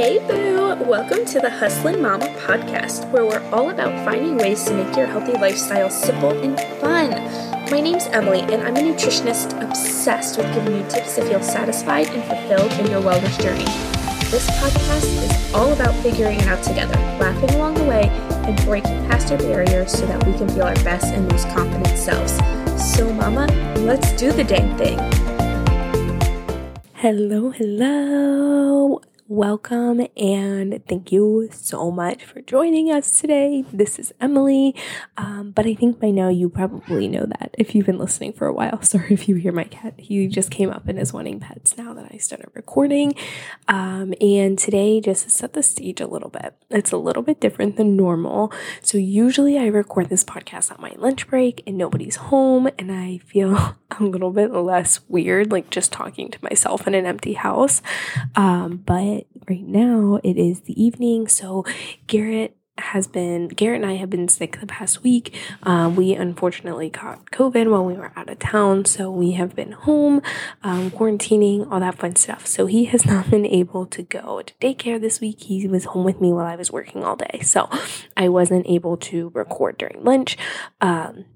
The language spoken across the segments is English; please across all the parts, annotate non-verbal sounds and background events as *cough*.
Hey boo! Welcome to the Hustlin' Momma podcast, where we're all about finding ways to make your healthy lifestyle simple and fun. My name's Emily, and I'm a nutritionist obsessed with giving you tips to feel satisfied and fulfilled in your wellness journey. This podcast is all about figuring it out together, laughing along the way, and breaking past our barriers so that we can feel our best and most confident selves. So, Mama, let's do the dang thing. Hello, hello. Welcome and thank you so much for joining us today. This is Emily, um, but I think by now you probably know that if you've been listening for a while. *laughs* Sorry if you hear my cat, he just came up and is wanting pets now that I started recording. Um, and today, just to set the stage a little bit, it's a little bit different than normal. So, usually I record this podcast on my lunch break and nobody's home, and I feel *laughs* a little bit less weird, like just talking to myself in an empty house. Um, but right now it is the evening. So Garrett has been Garrett and I have been sick the past week. Um, we unfortunately caught COVID while we were out of town, so we have been home, um, quarantining, all that fun stuff. So he has *laughs* not been able to go to daycare this week. He was home with me while I was working all day, so I wasn't able to record during lunch. Um,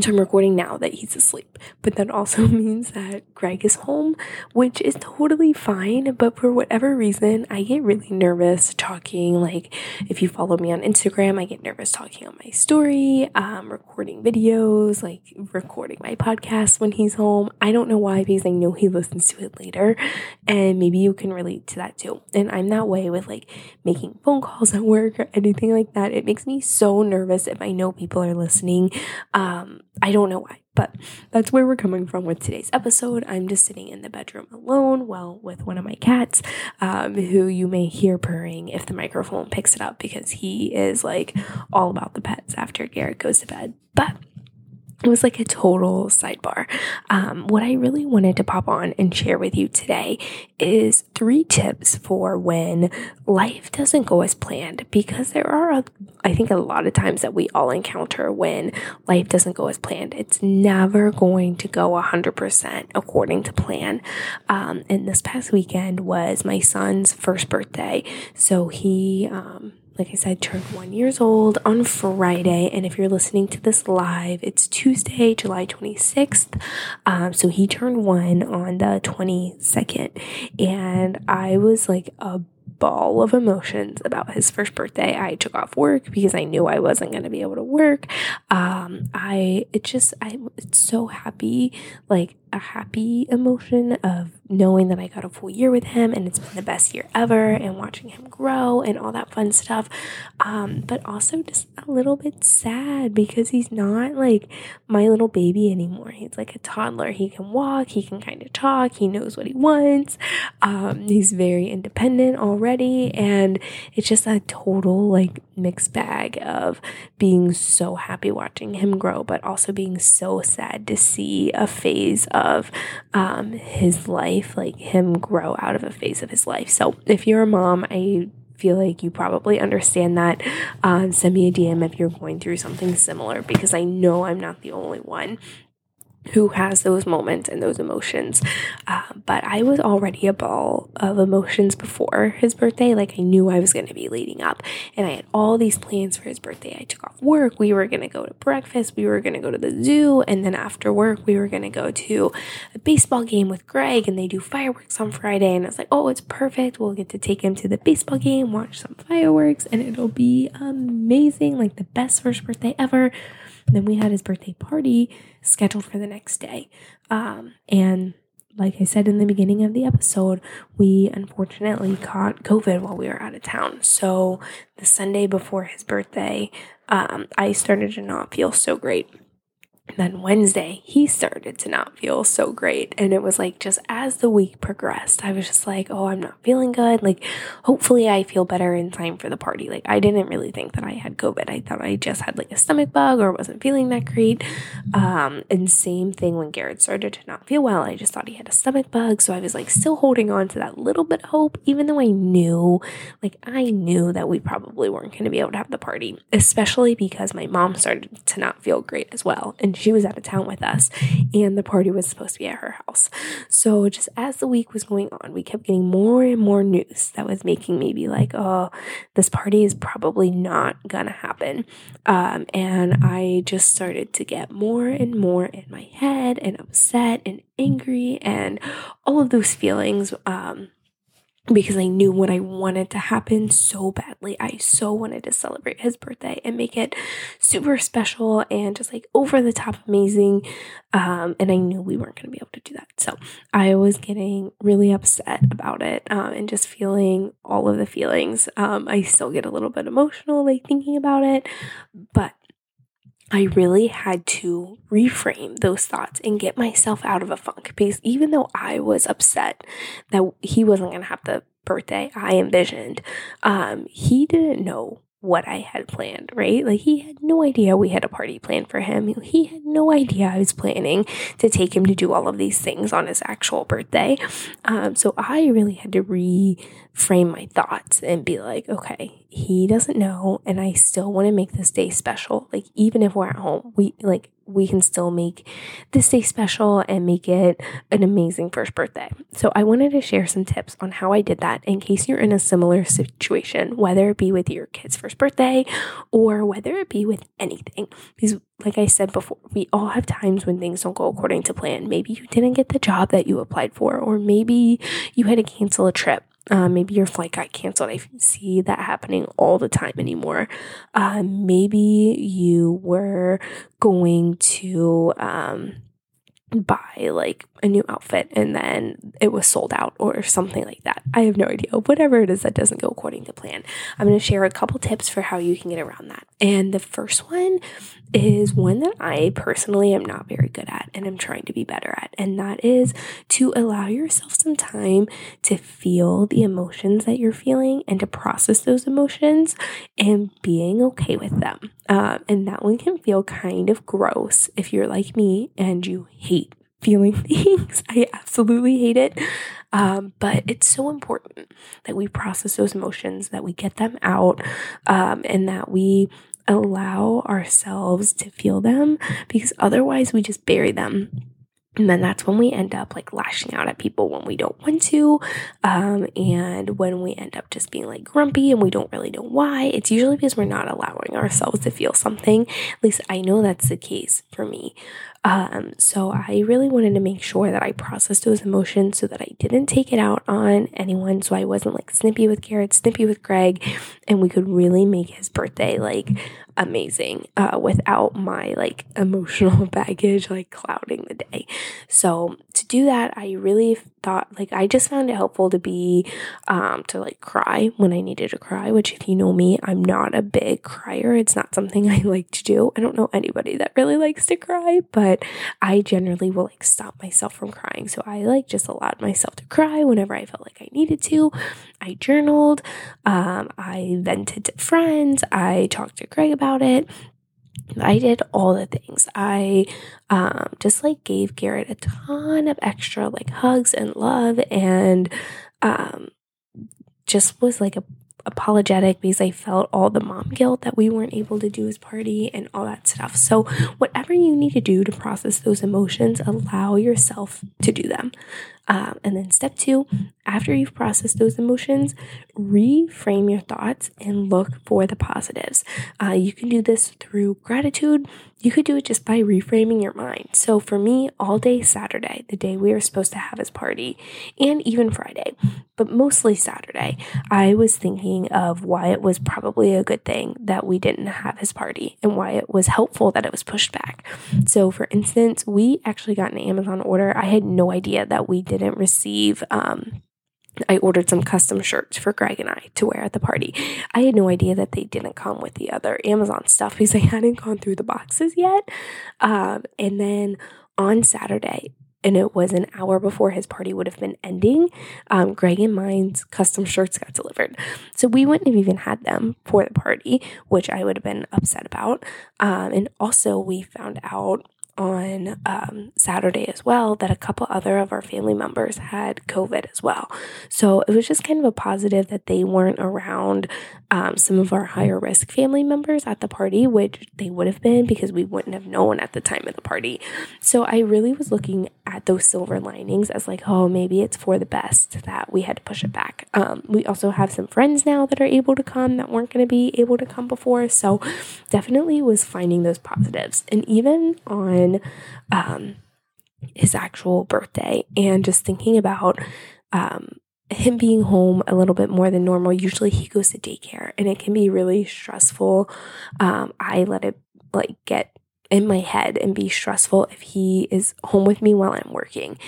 so I'm recording now that he's asleep. But that also *laughs* means that Greg is home, which is totally fine. But for whatever reason, I get really nervous talking. Like, if you follow me on Instagram, I get nervous talking on my story, um, recording videos, like recording my podcast when he's home. I don't know why, because I know he listens to it later. And maybe you can relate to that too. And I'm that way with like making phone calls at work or anything like that. It makes me so nervous if I know people are listening. Um, I don't know why, but that's where we're coming from with today's episode. I'm just sitting in the bedroom alone, well, with one of my cats, um, who you may hear purring if the microphone picks it up because he is like all about the pets after Garrett goes to bed. But it was like a total sidebar. Um, what I really wanted to pop on and share with you today is three tips for when life doesn't go as planned. Because there are, I think, a lot of times that we all encounter when life doesn't go as planned. It's never going to go 100% according to plan. Um, and this past weekend was my son's first birthday. So he, um, like I said, turned one years old on Friday. And if you're listening to this live, it's Tuesday, July 26th. Um, so he turned one on the 22nd. And I was like a ball of emotions about his first birthday. I took off work because I knew I wasn't going to be able to work. Um, I, it just, I'm so happy, like a happy emotion of knowing that I got a full year with him and it's been the best year ever and watching him grow and all that fun stuff. Um, but also just a little bit sad because he's not like my little baby anymore. He's like a toddler. He can walk, he can kind of talk, he knows what he wants. Um, he's very independent already. And it's just a total like mixed bag of being so happy watching him grow, but also being so sad to see a phase of um, his life, like him grow out of a phase of his life. So if you're a mom, I feel like you probably understand that. Uh, send me a DM if you're going through something similar because I know I'm not the only one who has those moments and those emotions. Uh, but I was already a ball of emotions before his birthday. Like I knew I was going to be leading up, and I had all these plans for his birthday. I took off work. We were going to go to breakfast. We were going to go to the zoo, and then after work, we were going to go to a baseball game with Greg, and they do fireworks on Friday. And I was like, oh, it's perfect. We'll get to take him to the baseball game, watch some fireworks, and it'll be amazing. Like the best first birthday ever. And then we had his birthday party scheduled for the next day. Um, and like I said in the beginning of the episode, we unfortunately caught COVID while we were out of town. So the Sunday before his birthday, um, I started to not feel so great. And then Wednesday, he started to not feel so great. And it was like, just as the week progressed, I was just like, oh, I'm not feeling good. Like, hopefully, I feel better in time for the party. Like, I didn't really think that I had COVID. I thought I just had like a stomach bug or wasn't feeling that great. Um, and same thing when Garrett started to not feel well. I just thought he had a stomach bug. So I was like, still holding on to that little bit of hope, even though I knew, like, I knew that we probably weren't going to be able to have the party, especially because my mom started to not feel great as well. And and she was out of town with us, and the party was supposed to be at her house. So, just as the week was going on, we kept getting more and more news that was making me be like, oh, this party is probably not gonna happen. Um, and I just started to get more and more in my head and upset and angry and all of those feelings. Um, because I knew what I wanted to happen so badly. I so wanted to celebrate his birthday and make it super special and just like over the top amazing. Um, and I knew we weren't going to be able to do that. So I was getting really upset about it um, and just feeling all of the feelings. Um, I still get a little bit emotional, like thinking about it, but I really had to reframe those thoughts and get myself out of a funk because even though I was upset that he wasn't going to have the birthday I envisioned, um, he didn't know what I had planned, right? Like he had no idea we had a party planned for him. He had no idea I was planning to take him to do all of these things on his actual birthday. Um, so I really had to reframe my thoughts and be like, okay, he doesn't know, and I still want to make this day special. Like even if we're at home, we like we can still make this day special and make it an amazing first birthday. So, I wanted to share some tips on how I did that in case you're in a similar situation, whether it be with your kid's first birthday or whether it be with anything. Because, like I said before, we all have times when things don't go according to plan. Maybe you didn't get the job that you applied for, or maybe you had to cancel a trip uh, maybe your flight got canceled. I see that happening all the time anymore. Uh, maybe you were going to um, buy like a new outfit and then it was sold out or something like that. I have no idea. Whatever it is that doesn't go according to plan. I'm going to share a couple tips for how you can get around that. And the first one is one that I personally am not very good at and I'm trying to be better at. And that is to allow yourself some time to feel the emotions that you're feeling and to process those emotions and being okay with them. Um, and that one can feel kind of gross if you're like me and you hate feeling *laughs* things. I absolutely hate it. Um, but it's so important that we process those emotions, that we get them out, um, and that we allow ourselves to feel them because otherwise we just bury them and then that's when we end up like lashing out at people when we don't want to. Um, and when we end up just being like grumpy and we don't really know why, it's usually because we're not allowing ourselves to feel something. At least I know that's the case for me. Um, so I really wanted to make sure that I processed those emotions so that I didn't take it out on anyone. So I wasn't like snippy with Garrett, snippy with Greg, and we could really make his birthday like amazing uh, without my like *laughs* emotional baggage like clouding the day. So to do that, I really thought like I just found it helpful to be um, to like cry when I needed to cry. Which, if you know me, I'm not a big crier. It's not something *laughs* I like to do. I don't know anybody that really likes to cry, but I generally will like stop myself from crying. So I like just allowed myself to cry whenever I felt like I needed to. I journaled. Um, I vented to friends. I talked to Greg about it. I did all the things. I um, just like gave Garrett a ton of extra like hugs and love and um, just was like a apologetic because I felt all the mom guilt that we weren't able to do his party and all that stuff. So, whatever you need to do to process those emotions, allow yourself to do them. Um, and then, step two, after you've processed those emotions, reframe your thoughts and look for the positives. Uh, you can do this through gratitude. You could do it just by reframing your mind. So, for me, all day Saturday, the day we were supposed to have his party, and even Friday, but mostly Saturday, I was thinking of why it was probably a good thing that we didn't have his party and why it was helpful that it was pushed back. So, for instance, we actually got an Amazon order. I had no idea that we didn't receive. Um, I ordered some custom shirts for Greg and I to wear at the party. I had no idea that they didn't come with the other Amazon stuff because *laughs* I hadn't gone through the boxes yet. Um, and then on Saturday, and it was an hour before his party would have been ending, um, Greg and mine's custom shirts got delivered. So we wouldn't have even had them for the party, which I would have been upset about. Um, and also, we found out on um, Saturday as well that a couple other of our family members had COVID as well. So it was just kind of a positive that they weren't around um, some of our higher risk family members at the party, which they would have been because we wouldn't have known at the time of the party. So I really was looking at those silver linings as like, oh, maybe it's for the best that we had to push it back. Um, we also have some friends now that are able to come that weren't going to be able to come before. So definitely was finding those positives. And even on um, his actual birthday and just thinking about um, him being home a little bit more than normal. Usually he goes to daycare and it can be really stressful. Um, I let it like get in my head and be stressful if he is home with me while I'm working.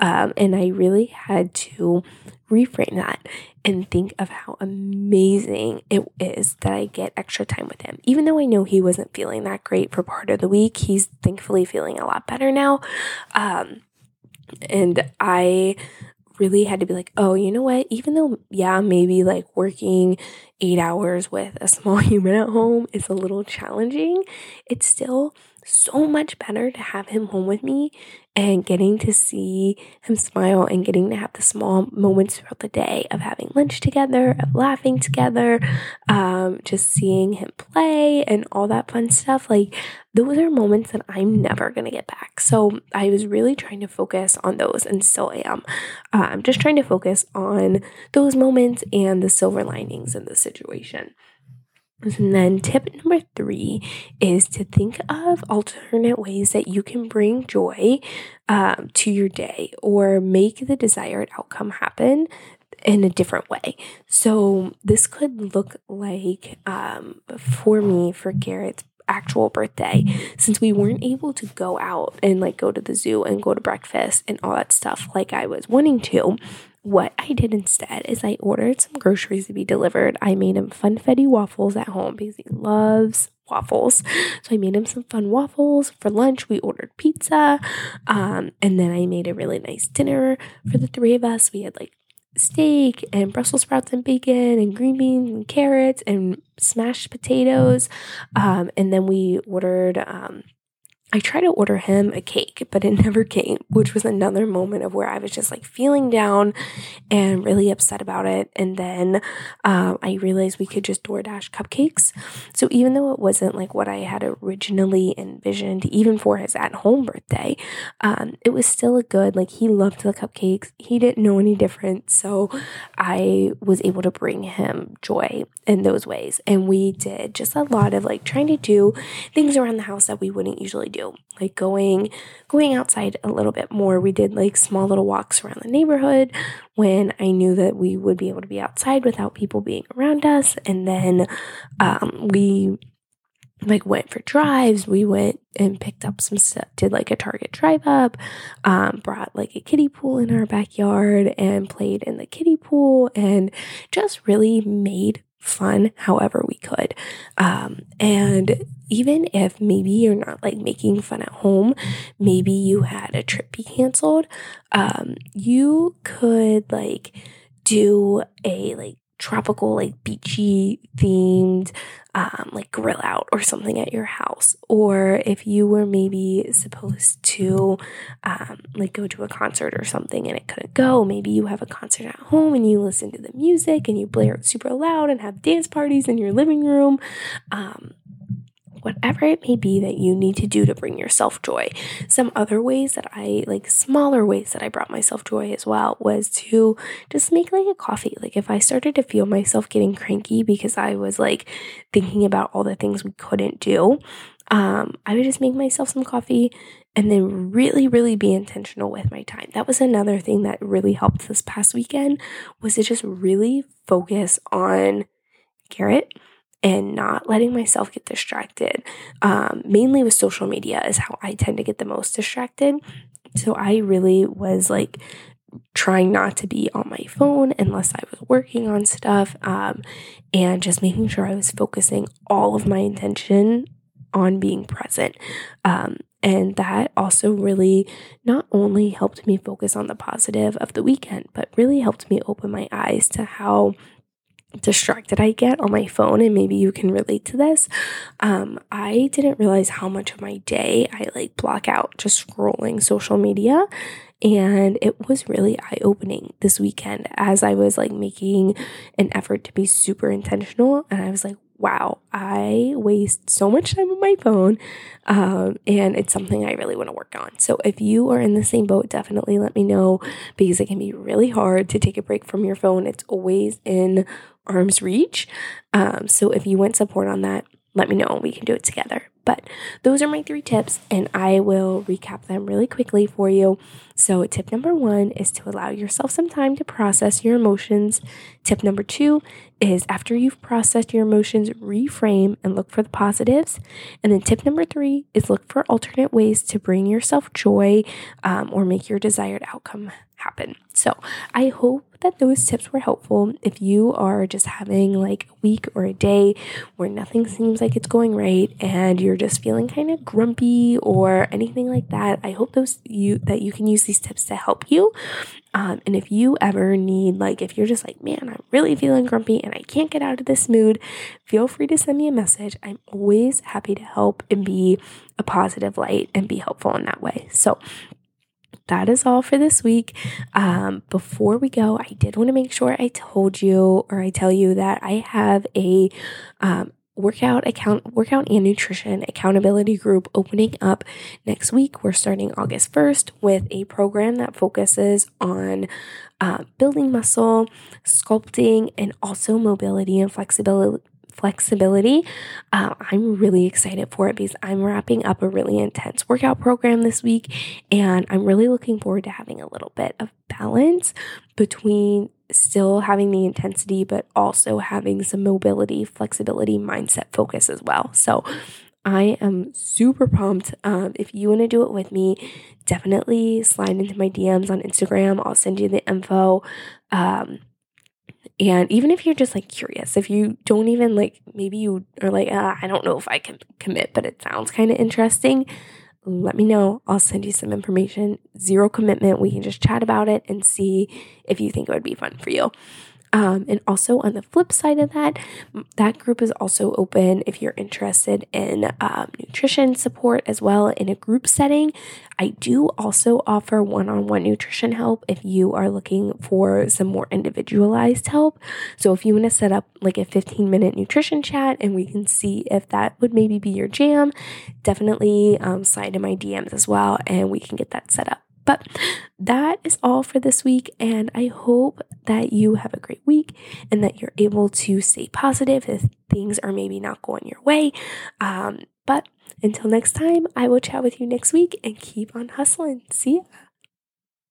Um, and I really had to reframe that and think of how amazing it is that I get extra time with him. Even though I know he wasn't feeling that great for part of the week, he's thankfully feeling a lot better now. Um, and I really had to be like, oh, you know what? Even though, yeah, maybe like working eight hours with a *laughs* small human at home is a little challenging, it's still so much better to have him home with me and getting to see him smile and getting to have the small moments throughout the day of having lunch together, of laughing together, um, just seeing him play and all that fun stuff. Like, those are moments that I'm never going to get back. So, I was really trying to focus on those and still am. I'm um, just trying to focus on those moments and the silver linings in the situation. And then tip number three is to think of alternate ways that you can bring joy um, to your day or make the desired outcome happen in a different way. So this could look like um, for me, for Garrett's actual birthday, since we weren't able to go out and like go to the zoo and go to breakfast and all that stuff like I was wanting to what I did instead is I ordered some groceries to be delivered. I made him funfetti waffles at home because he loves waffles. So I made him some fun waffles for lunch. We ordered pizza. Um, and then I made a really nice dinner for the three of us. We had like steak and Brussels sprouts and bacon and green beans and carrots and smashed potatoes. Um, and then we ordered um, I tried to order him a cake, but it *laughs* never came, which was another moment of where I was just like feeling down and really upset about it. And then um, I realized we could just DoorDash cupcakes. So even though it wasn't like what I had originally envisioned, even for his at home birthday, um, it was still a good, like he loved the cupcakes. He didn't know any different. So I was able to bring him joy in those ways. And we did just a lot of like trying to do things around the house that we wouldn't usually do like going going outside a little bit more. We did like small little walks around the neighborhood when i knew that we would be able to be outside without people being around us. And then um, we like went for drives. We went and picked up some stuff did like a target drive up um, brought like a kiddie pool in our backyard and played in the kiddie pool and just really made fun however we could. Um, and even if maybe you're not like making fun at home, maybe you had a trip be canceled, um, you could like do a like tropical, like beachy themed, um, like grill out or something at your house. Or if you were maybe supposed to um, like go to a concert or something and it couldn't go, maybe you have a concert at home and you listen to the music and you blare it super loud and have dance parties in your living room. Um, whatever it may be that you need to do to bring yourself joy. Some other ways that I like smaller ways that I brought myself joy as well was to just make like a coffee. Like if I started to feel myself getting cranky because I was like thinking about all the things we couldn't do, um, I would just make myself some coffee and then really really be intentional with my time that was another thing that really helped this past weekend was to just really focus on garrett and not letting myself get distracted. Um, mainly with social media is how I tend to get the most distracted. So I really was like trying not to be on my phone unless I was working on stuff um, and just making sure I was focusing all of my intention on being present. Um, and that also really not only helped me focus on the positive of the weekend, but really helped me open my eyes to how distracted I get on my phone, and maybe you can relate to this. Um, I didn't realize how much of my day I like block out just scrolling social media. And it was really eye opening this weekend as I was like making an effort to be super intentional. And I was like, wow, I waste so much time on my phone. Um, and it's something I really want to work on. So if you are in the same boat, definitely let me know because it can be really hard to take a break from your phone. It's always in arm's reach. Um, so if you want support on that, let me know and we can do it together. But those are my three tips, and I will recap them really quickly for you. So, tip number one is to allow yourself some time to process your emotions. Tip number two is after you've processed your emotions, reframe and look for the positives. And then, tip number three is look for alternate ways to bring yourself joy um, or make your desired outcome happen. So, I hope that those tips were helpful. If you are just having like a week or a day where nothing seems like it's going right and you're just feeling kind of grumpy or anything like that, I hope those you that you can use these tips to help you. Um, and if you ever need, like, if you're just like, man, I'm really feeling grumpy and I can't get out of this mood, feel free to send me a message. I'm always happy to help and be a positive light and be helpful in that way. So, that is all for this week. Um, before we go, I did want to make sure I told you or I tell you that I have a um, workout account workout and nutrition accountability group opening up next week we're starting august 1st with a program that focuses on uh, building muscle sculpting and also mobility and flexibility flexibility. Uh, I'm really excited for it because I'm wrapping up a really intense workout program this week, and I'm really looking forward to having a little bit of balance between still having the intensity, but also having some mobility, flexibility, mindset focus as well. So I am super pumped. Um, if you want to do it with me, definitely slide into my DMs on Instagram. I'll send you the info. Um, and even if you're just like curious, if you don't even like, maybe you are like, ah, I don't know if I can commit, but it sounds kind of interesting, let me know. I'll send you some information. Zero commitment. We can just chat about it and see if you think it would be fun for you. Um, and also on the flip side of that, that group is also open if you're interested in um, nutrition support as well in a group setting. I do also offer one on one nutrition help if you are looking for some more individualized help. So if you want to set up like a 15 minute nutrition chat and we can see if that would maybe be your jam, definitely um, slide in my DMs as well and we can get that set up. But that is all for this week. And I hope that you have a great week and that you're able to stay positive if things are maybe not going your way. Um, but until next time, I will chat with you next week and keep on hustling. See ya.